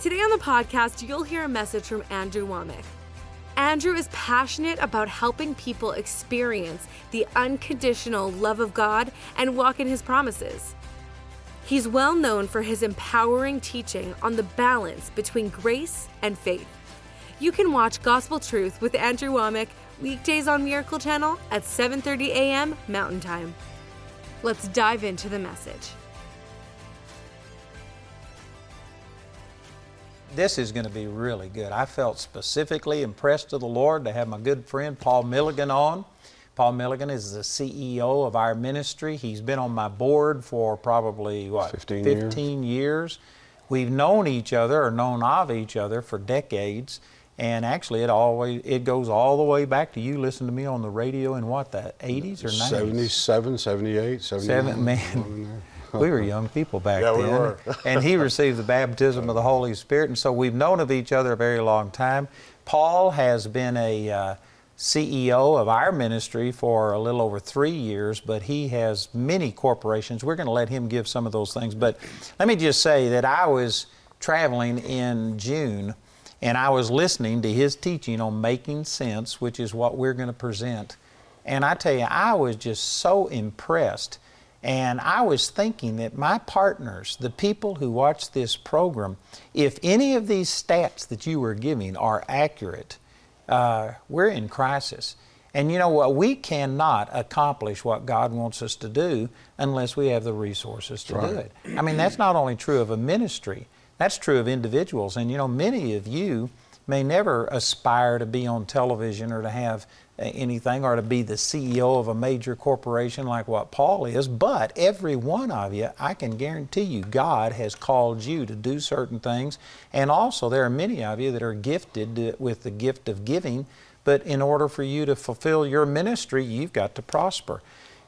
Today on the podcast, you'll hear a message from Andrew Wommack. Andrew is passionate about helping people experience the unconditional love of God and walk in his promises. He's well known for his empowering teaching on the balance between grace and faith. You can watch Gospel Truth with Andrew Wommack weekdays on Miracle Channel at 7:30 a.m. Mountain Time. Let's dive into the message. This is going to be really good. I felt specifically impressed of the Lord to have my good friend Paul Milligan on. Paul Milligan is the CEO of our ministry. He's been on my board for probably what 15, 15 years. years. We've known each other or known of each other for decades. And actually, it always it goes all the way back to you listening to me on the radio in what the 80s or 90s? 77, 78, 79. Seven, man we were young people back yeah, then. We were. and he received the baptism of the Holy Spirit. And so we've known of each other a very long time. Paul has been a uh, CEO of our ministry for a little over three years, but he has many corporations. We're going to let him give some of those things. But let me just say that I was traveling in June and I was listening to his teaching on making sense, which is what we're going to present. And I tell you, I was just so impressed and I was thinking that my partners, the people who watch this program, if any of these stats that you were giving are accurate, uh, we're in crisis. And you know what? We cannot accomplish what God wants us to do unless we have the resources to right. do it. I mean, that's not only true of a ministry, that's true of individuals. And you know, many of you may never aspire to be on television or to have anything or to be the CEO of a major corporation like what Paul is, but every one of you, I can guarantee you, God has called you to do certain things. And also, there are many of you that are gifted with the gift of giving, but in order for you to fulfill your ministry, you've got to prosper.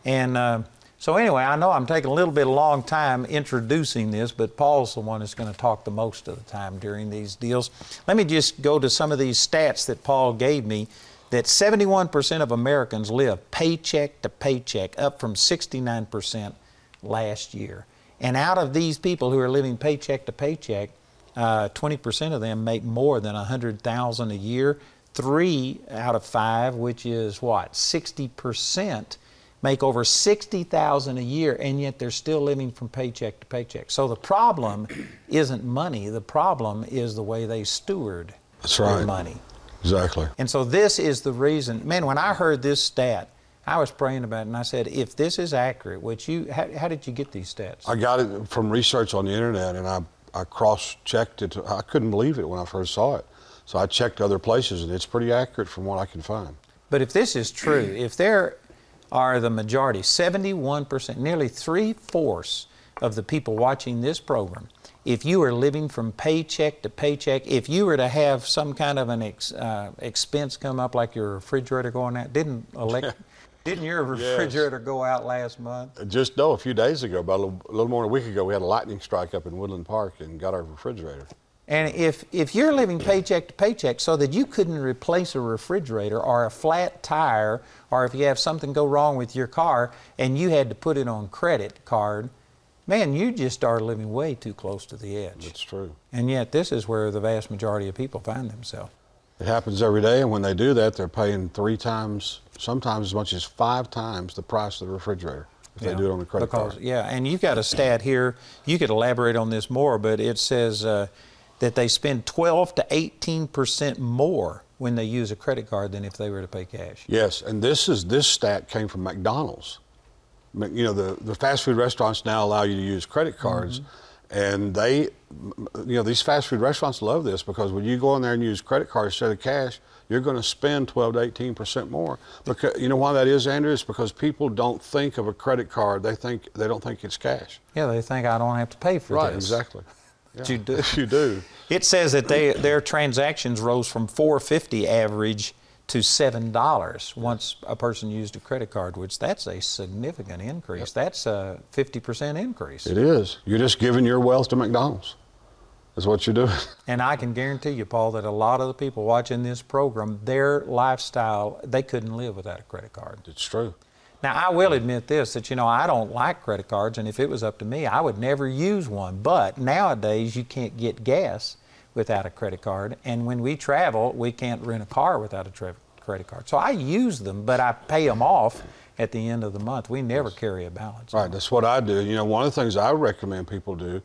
And uh, so, anyway, I know I'm taking a little bit of long time introducing this, but Paul's the one that's going to talk the most of the time during these deals. Let me just go to some of these stats that Paul gave me that 71% of Americans live paycheck to paycheck, up from 69% last year. And out of these people who are living paycheck to paycheck, uh, 20% of them make more than 100,000 a year. Three out of five, which is what, 60%, make over 60,000 a year, and yet they're still living from paycheck to paycheck. So the problem isn't money. The problem is the way they steward That's their right. money. Exactly. And so this is the reason. Man, when I heard this stat, I was praying about it and I said, if this is accurate, which you, how, how did you get these stats? I got it from research on the internet and I, I cross checked it. I couldn't believe it when I first saw it. So I checked other places and it's pretty accurate from what I can find. But if this is true, if there are the majority, 71%, nearly three fourths of the people watching this program if you are living from paycheck to paycheck, if you were to have some kind of an ex, uh, expense come up, like your refrigerator going out, didn't elect, didn't your refrigerator yes. go out last month? Just no, a few days ago, about a little, a little, more than a week ago, we had a lightning strike up in Woodland Park and got our refrigerator. And if, if you're living paycheck to paycheck so that you couldn't replace a refrigerator or a flat tire, or if you have something go wrong with your car and you had to put it on credit card, man, you just started living way too close to the edge. That's true. And yet, this is where the vast majority of people find themselves. It happens every day, and when they do that, they're paying three times, sometimes as much as five times the price of the refrigerator if yeah, they do it on a credit because, card. Yeah, and you've got a stat here. You could elaborate on this more, but it says uh, that they spend 12 to 18 percent more when they use a credit card than if they were to pay cash. Yes, and this is this stat came from McDonald's you know, the, the fast food restaurants now allow you to use credit cards. Mm-hmm. And they, you know, these fast food restaurants love this because when you go in there and use credit cards instead of cash, you're going to spend 12 to 18 percent more. Because you know why that is, Andrew? It's because people don't think of a credit card. They think they don't think it's cash. Yeah, they think I don't have to pay for right, this. Right, exactly. Yeah. You do. you do. It says that they, their transactions rose from 450 average to seven dollars once a person used a credit card, which that's a significant increase. That's a 50% increase. It is. You're just giving your wealth to McDonald's. That's what you're doing. And I can guarantee you, Paul, that a lot of the people watching this program, their lifestyle, they couldn't live without a credit card. It's true. Now, I will admit this that, you know, I don't like credit cards, and if it was up to me, I would never use one. But nowadays, you can't get gas without a credit card. And when we travel, we can't rent a car without a tra- credit card. So I use them, but I pay them off at the end of the month. We never carry a balance. Right, that's what I do. You know, one of the things I recommend people do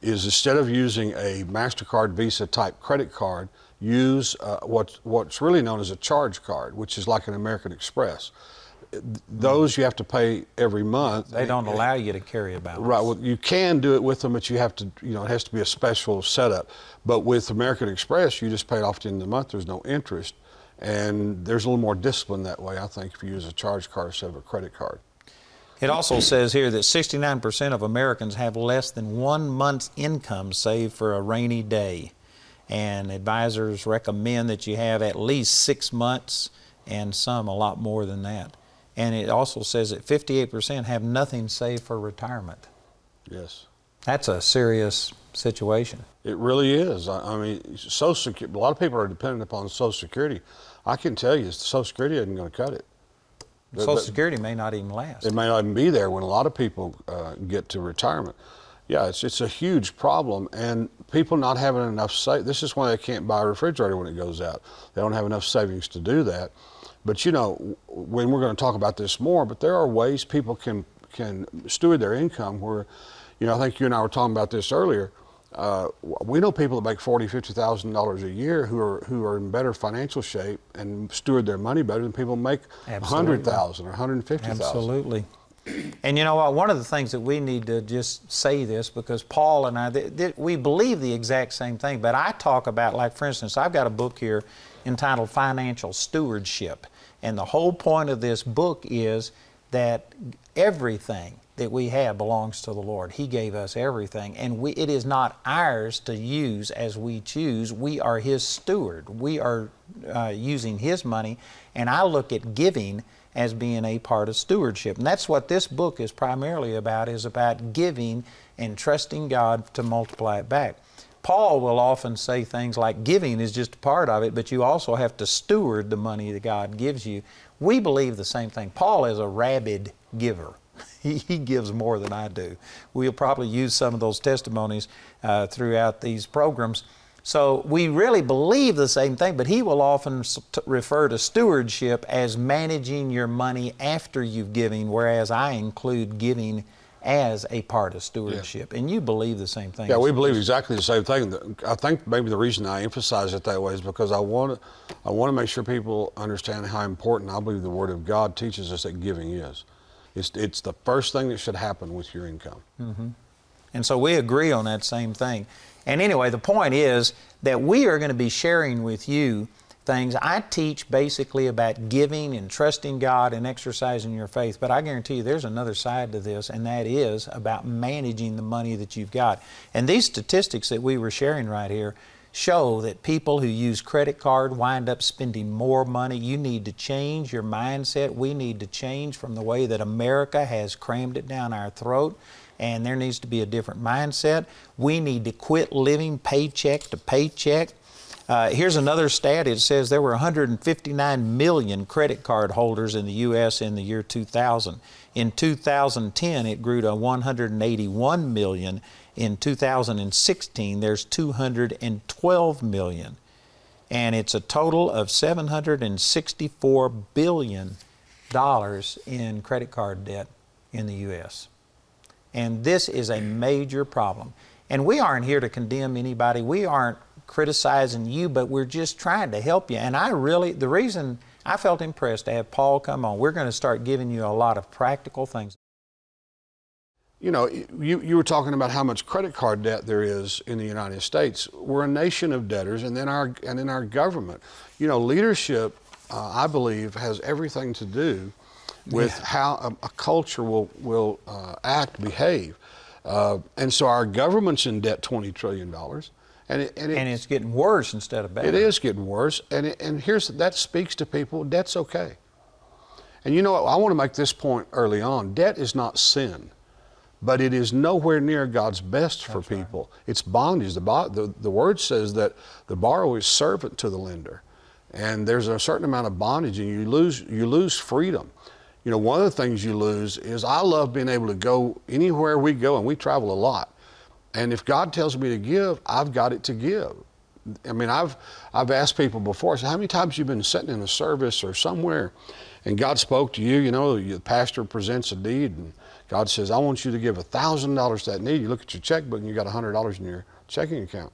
is instead of using a MasterCard Visa type credit card, use uh, what, what's really known as a charge card, which is like an American Express. Those you have to pay every month. They don't allow you to carry a balance. Right. Well, you can do it with them, but you have to, you know, it has to be a special setup. But with American Express, you just pay it off at the end of the month. There's no interest. And there's a little more discipline that way, I think, if you use a charge card instead of a credit card. It also says here that 69% of Americans have less than one month's income saved for a rainy day. And advisors recommend that you have at least six months and some a lot more than that. And it also says that 58% have nothing saved for retirement. Yes. That's a serious situation. It really is. I, I mean, Social Security, a lot of people are dependent upon Social Security. I can tell you, Social Security isn't going to cut it. Social but Security may not even last. It may not even be there when a lot of people uh, get to retirement. Yeah, it's, it's a huge problem, and people not having enough sa This is why they can't buy a refrigerator when it goes out. They don't have enough savings to do that. But you know, when we're going to talk about this more, but there are ways people can can steward their income where, you know, I think you and I were talking about this earlier. Uh, we know people that make forty, fifty thousand dollars a year who are who are in better financial shape and steward their money better than people make hundred thousand or hundred fifty thousand. Absolutely. And you know what? One of the things that we need to just say this because Paul and I, th- th- we believe the exact same thing. But I talk about, like, for instance, I've got a book here entitled Financial Stewardship. And the whole point of this book is that everything that we have belongs to the Lord. He gave us everything, and we, it is not ours to use as we choose. We are His steward. We are uh, using His money, and I look at giving as being a part of stewardship. And that's what this book is primarily about, is about giving and trusting God to multiply it back. Paul will often say things like giving is just a part of it, but you also have to steward the money that God gives you. We believe the same thing. Paul is a rabid giver. He, gives more than I do. We'll probably use some of those testimonies uh, throughout these programs. So we really believe the same thing, but he will often refer to stewardship as managing your money after you've given, whereas I include giving as a part of stewardship. And you believe the same thing. Yeah, we believe exactly the same thing. I think maybe the reason I emphasize it that way is because I want to, I want to make sure people understand how important I believe the Word of God teaches us that giving is. It's, it's the first thing that should happen with your income. Mm-hmm. And so we agree on that same thing. And anyway, the point is that we are going to be sharing with you things. I teach basically about giving and trusting God and exercising your faith, but I guarantee you there's another side to this, and that is about managing the money that you've got. And these statistics that we were sharing right here show that people who use credit card wind up spending more money. You need to change your mindset. We need to change from the way that America has crammed it down our throat and there needs to be a different mindset. We need to quit living paycheck to paycheck. Uh, here's another stat. It says there were 159 million credit card holders in the U.S. in the year 2000. In 2010, it grew to 181 million. In 2016, there's 212 million. And it's a total of 764 billion dollars in credit card debt in the U.S. And this is a major problem. And we aren't here to condemn anybody. We aren't criticizing you, but we're just trying to help you. And I really, the reason I felt impressed to have Paul come on, we're going to start giving you a lot of practical things. You know, you, you were talking about how much credit card debt there is in the United States. We're a nation of debtors, and then our and in our government, you know, leadership, uh, I believe, has everything to do with how a, a culture will will uh, act, behave. Uh, and so our government's in debt $20 trillion. And, it, and, it, and, it's getting worse instead of better. It is getting worse. And, it, and here's that speaks to people debt's okay. And you know? I want to make this point early on. Debt is not sin, but it is nowhere near God's best for people. Right. It's bondage. The, the, the word says that the borrower is servant to the lender. And there's a certain amount of bondage, and you lose, you lose freedom. You know, one of the things you lose is I love being able to go anywhere we go, and we travel a lot. And if God tells me to give, I've got it to give. I mean, I've I've asked people before. I said, "How many times you been sitting in a service or somewhere, and God spoke to you? You know, the pastor presents a need, and God says, "I want you to give a thousand dollars to that need." You look at your checkbook, and you got a hundred dollars in your checking account.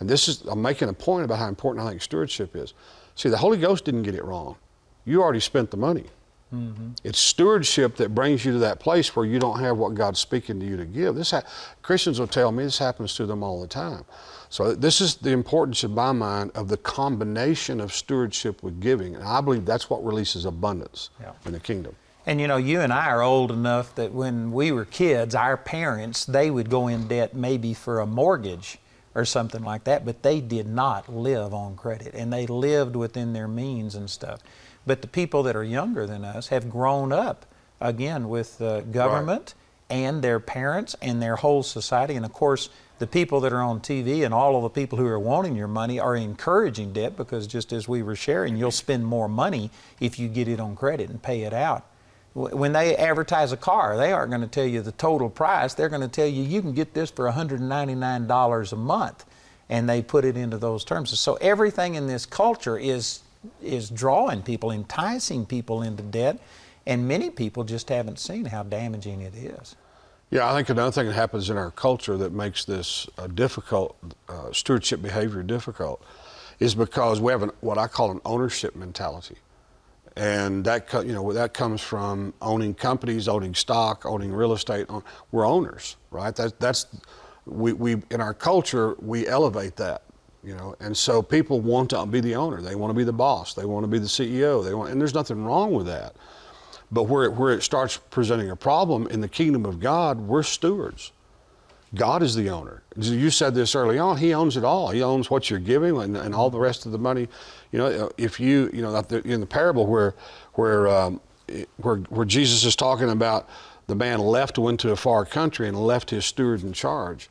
And this is I'm making a point about how important I think stewardship is. See, the Holy Ghost didn't get it wrong. You already spent the money. Mm-hmm. It's stewardship that brings you to that place where you don't have what God's speaking to you to give. This ha- Christians will tell me this happens to them all the time. So this is the importance in my mind of the combination of stewardship with giving, and I believe that's what releases abundance yeah. in the kingdom. And you know, you and I are old enough that when we were kids, our parents they would go in debt maybe for a mortgage or something like that, but they did not live on credit and they lived within their means and stuff. But the people that are younger than us have grown up again with the government right. and their parents and their whole society. And of course, the people that are on TV and all of the people who are wanting your money are encouraging debt because just as we were sharing, you'll spend more money if you get it on credit and pay it out when they advertise a car, they aren't going to tell you the total price. They're going to tell you you can get this for $199 a month, and they put it into those terms. So everything in this culture is is drawing people, enticing people into debt, and many people just haven't seen how damaging it is. Yeah, I think another thing that happens in our culture that makes this uh, difficult, uh, stewardship behavior difficult, is because we have an, what I call an ownership mentality and that you know that comes from owning companies, owning stock, owning real estate. We're owners, right? That, that's we, we in our culture we elevate that, you know, and so people want to be the owner. They want to be the boss. They want to be the CEO. They want, and there's nothing wrong with that. But where it, where it starts presenting a problem in the kingdom of God, we're stewards. God is the owner. You said this early on. He owns it all. He owns what you're giving and, and all the rest of the money. You know, if you, you know, in the parable where, where, um, where, where Jesus is talking about the man left, went to a far country and left his steward in charge.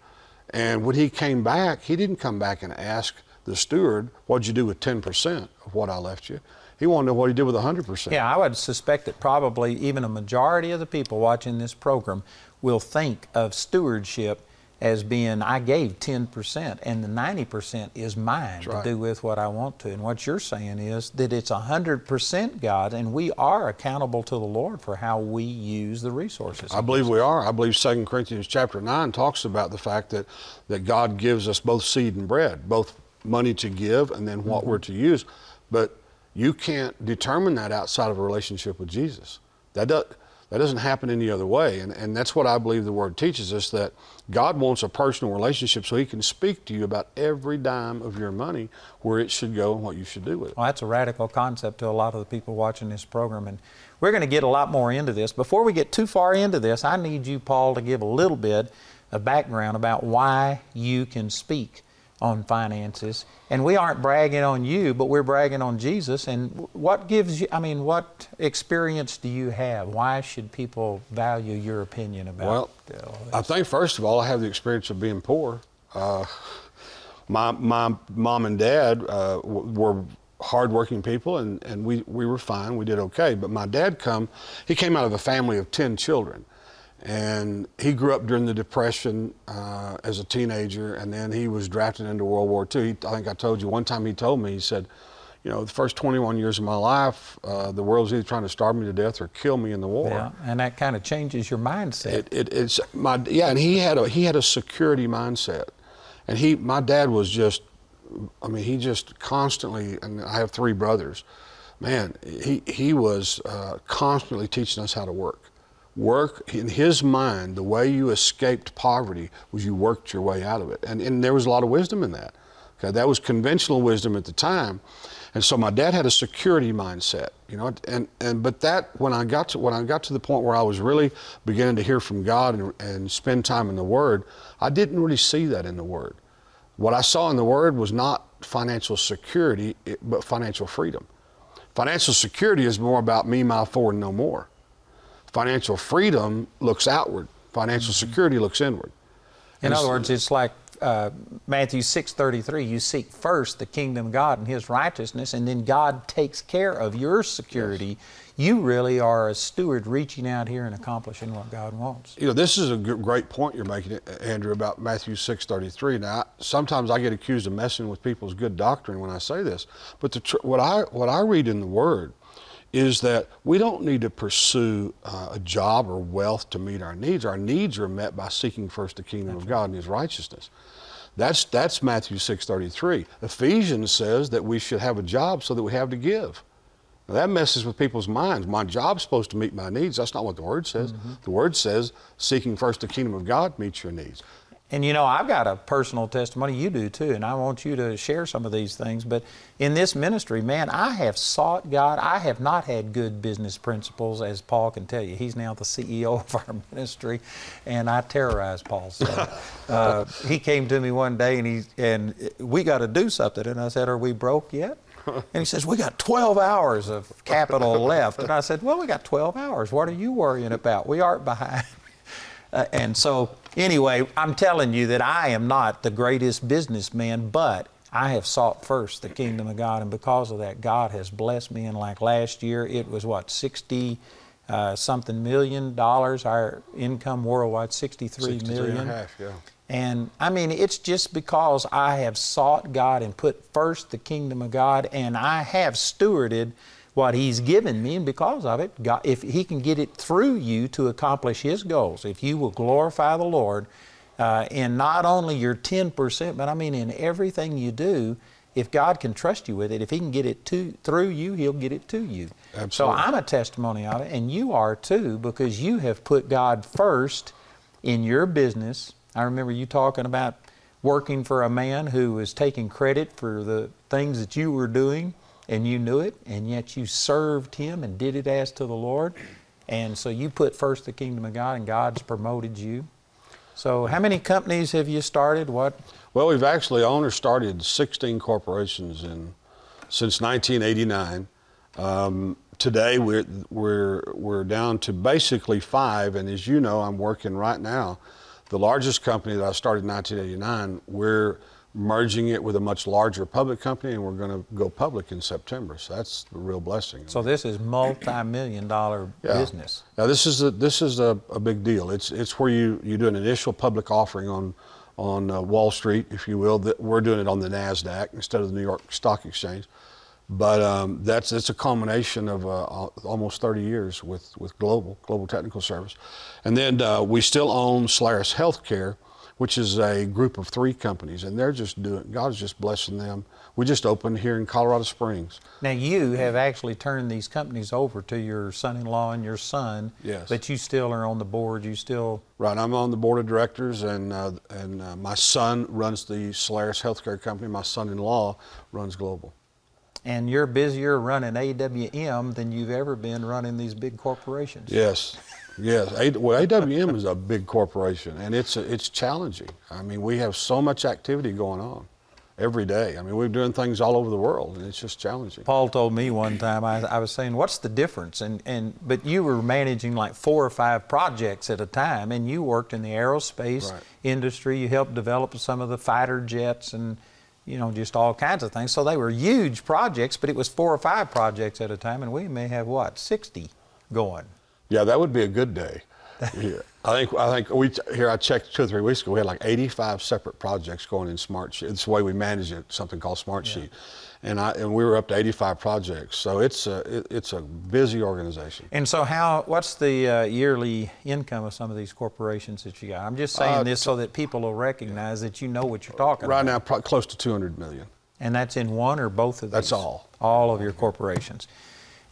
And when he came back, he didn't come back and ask the steward, What'd you do with 10% of what I left you? He wanted to know what he did with 100%. Yeah, I would suspect that probably even a majority of the people watching this program will think of stewardship as being I gave 10% and the 90% is mine to do with what I want to. And what you're saying is that it's 100% God and we are accountable to the Lord for how we use the resources. I believe we are. I believe 2 Corinthians chapter 9 talks about the fact that, that God gives us both seed and bread, both money to give and then what mm-hmm. we're to use. But you can't determine that outside of a relationship with Jesus. That does that doesn't happen any other way. And, and that's what I believe the Word teaches us that God wants a personal relationship so He can speak to you about every dime of your money, where it should go and what you should do with it. Well, that's a radical concept to a lot of the people watching this program. And we're going to get a lot more into this. Before we get too far into this, I need you, Paul, to give a little bit of background about why you can speak on finances. And we aren't bragging on you, but we're bragging on Jesus. And what gives you, I mean, what experience do you have? Why should people value your opinion about Well, I think, first of all, I have the experience of being poor. Uh, my, my mom and dad uh, were hardworking people, and, and we, we were fine. We did okay. But my dad come, he came out of a family of 10 children. And he grew up during the Depression uh, as a teenager, and then he was drafted into World War II. He, I think I told you one time he told me, he said, you know, the first 21 years of my life, uh, the world was either trying to starve me to death or kill me in the war. Yeah, and that kind of changes your mindset. It, it, it's my yeah, and he had a he had a security mindset, and he my dad was just, I mean, he just constantly, and I have three brothers, man, he he was uh, constantly teaching us how to work work in his mind the way you escaped poverty was you worked your way out of it and, and there was a lot of wisdom in that Okay, that was conventional wisdom at the time. And so my dad had a security mindset, you know, and, and but that when I got to when I got to the point where I was really beginning to hear from God and, and spend time in the Word, I didn't really see that in the Word. What I saw in the Word was not financial security, but financial freedom. Financial security is more about me, my, four, and no more. Financial freedom looks outward. Financial mm-hmm. security looks inward. In other words, it's like uh, Matthew 6:33, you seek first the kingdom of God and His righteousness, and then God takes care of your security. You really are a steward reaching out here and accomplishing what God wants. You know, this is a great point you're making, Andrew, about Matthew 6:33. Now, sometimes I get accused of messing with people's good doctrine when I say this, but the tr- what I what I read in the Word is that we don't need to pursue uh, a job or wealth to meet our needs. Our needs are met by seeking first the kingdom of God and His righteousness. That's, that's Matthew 6.33. Ephesians says that we should have a job so that we have to give. Now, that messes with people's minds. My job's supposed to meet my needs. That's not what the Word says. Mm-hmm. The Word says seeking first the kingdom of God meets your needs. And you know, I've got a personal testimony, you do too, and I want you to share some of these things. But in this ministry, man, I have sought God. I have not had good business principles, as Paul can tell you. He's now the CEO of our ministry, and I terrorized Paul. So, uh, he came to me one day and he and we got to do something, and I said, "Are we broke yet?" And he says, We got 12 hours of capital left. And I said, Well, we got 12 hours. What are you worrying about? We aren't behind. Uh, and so, anyway, I'm telling you that I am not the greatest businessman, but I have sought first the kingdom of God, and because of that, God has blessed me. And like last year, it was what, 60 uh, something million dollars, our income worldwide, 63 million. And, a half, yeah. and I mean, it's just because I have sought God and put first the kingdom of God, and I have stewarded what He's given me, and because of it, God, if He can get it through you to accomplish His goals, if you will glorify the Lord uh, in not only your 10%, but I mean in everything you do, if God can trust you with it, if He can get it to, through you, He'll get it to you. Absolutely. So I'm a testimony of it, and you are too, because you have put God first in your business. I remember you talking about working for a man who was taking credit for the things that you were doing and you knew it, and yet you served Him and did it as to the Lord. And so you put first the kingdom of God, and God's promoted you. So, how many companies have you started? What? Well, we've actually owned or started 16 corporations in since 1989. Um, today, we're we're we're down to basically five, and as you know, I'm working right now. The largest company that I started in 1989, we're merging it with a much larger public company, and we're going to go public in September. So that's a real blessing. So this is multi-million dollar yeah. business. Now this is a, this is a, a, big deal. It's it's where you you do an initial public offering on on uh, Wall Street, if you will. That we're doing it on the Nasdaq instead of the New York Stock Exchange. But um, that's it's a culmination of uh, almost 30 years with with global global technical service, and then uh, we still own Solaris Healthcare which is a group of three companies, and they're just doing. God's just blessing them. We just opened here in Colorado Springs. Now you have actually turned these companies over to your son-in-law and your son. Yes. But you still are on the board. You still. Right. I'm on the board of directors, and uh, and uh, my son runs the Solaris Healthcare Company. My son-in-law runs global. And you're busier running AWM than you've ever been running these big corporations. Yes. Yes, a, well, AWM is a big corporation, and it's it's challenging. I mean, we have so much activity going on every day. I mean, we're doing things all over the world, and it's just challenging. Paul told me one time. I, I was saying, "What's the difference?" And and but you were managing like four or five projects at a time, and you worked in the aerospace right. industry. You helped develop some of the fighter jets and you know, just all kinds of things. So they were huge projects, but it was four or five projects at a time, and we may have what, 60 going. Yeah, that would be a good day. yeah. I think I think we here I checked two or three weeks ago. We had like 85 separate projects going in Smartsheet. It's the way we manage it, something called Smartsheet, yeah. and I and we were up to 85 projects. So it's a it, it's a busy organization. And so how what's the uh, yearly income of some of these corporations that you got? I'm just saying uh, this so that people will recognize that you know what you're talking right about. Right now, pro- close to 200 million. And that's in one or both of these. That's all. All of your corporations.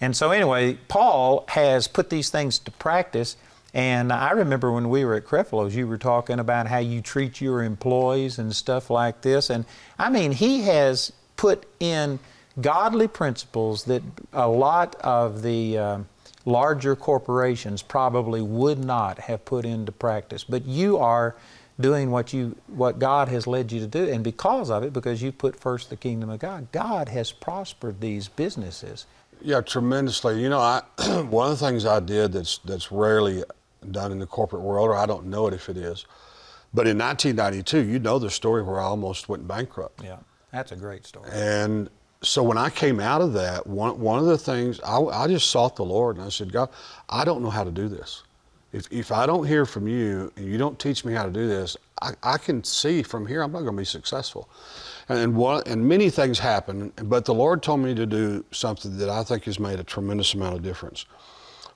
And so, anyway, Paul has put these things to practice. And I remember when we were at Creflo's, you were talking about how you treat your employees and stuff like this. And I mean, he has put in godly principles that a lot of the uh, larger corporations probably would not have put into practice. But you are doing what you what God has led you to do, and because of it, because you put first the kingdom of God, God has prospered these businesses. Yeah, tremendously. You know, I, one of the things I did that's that's rarely done in the corporate world, or I don't know it if it is, but in 1992, you know the story where I almost went bankrupt. Yeah, that's a great story. And so when I came out of that, one, one of the things I, I just sought the Lord and I said, God, I don't know how to do this. If, if I don't hear from you and you don't teach me how to do this, I, I can see from here I'm not going to be successful. And, one, and many things happen, but the Lord told me to do something that I think has made a tremendous amount of difference.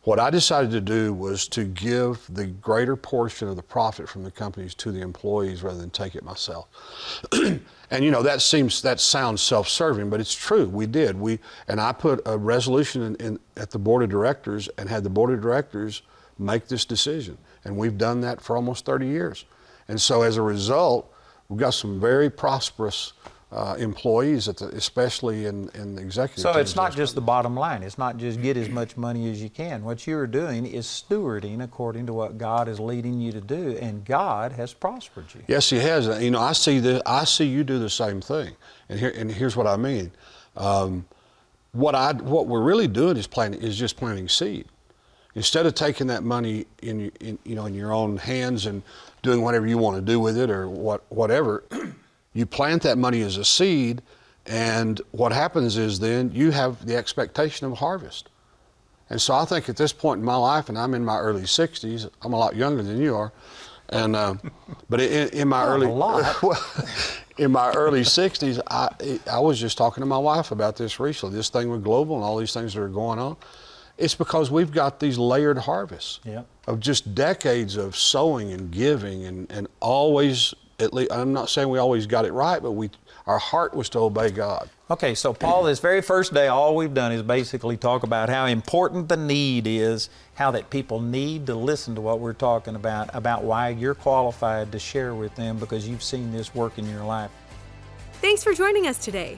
What I decided to do was to give the greater portion of the profit from the companies to the employees rather than take it myself. and you know that seems that sounds self-serving, but it's true. We did. We and I put a resolution in, in, at the board of directors and had the board of directors make this decision, and we've done that for almost 30 years. And so as a result, we've got some very prosperous uh, employees, the, especially in, in the executive. So it's not just the bottom line. It's not just get as much money as you can. What you're doing is stewarding according to what God is leading you to do, and God has prospered you. Yes, He has. You know, I see the, I see you do the same thing, and here and here's what I mean. Um, what I what we're really doing is planting is just planting seed. Instead of taking that money in, in you know in your own hands and doing whatever you want to do with it or what whatever. You plant that money as a seed, and what happens is then you have the expectation of harvest. And so I think at this point in my life, and I'm in my early 60s, I'm a lot younger than you are, and uh, but in, in my early in my early 60s, I I was just talking to my wife about this recently. This thing with global and all these things that are going on. It's because we've got these layered harvests yep. of just decades of sowing and giving and, and always at least I'm not saying we always got it right, but we our heart was to obey God. Okay, so Paul, this very first day, all we've done is basically talk about how important the need is, how that people need to listen to what we're talking about, about why you're qualified to share with them because you've seen this work in your life. Thanks for joining us today.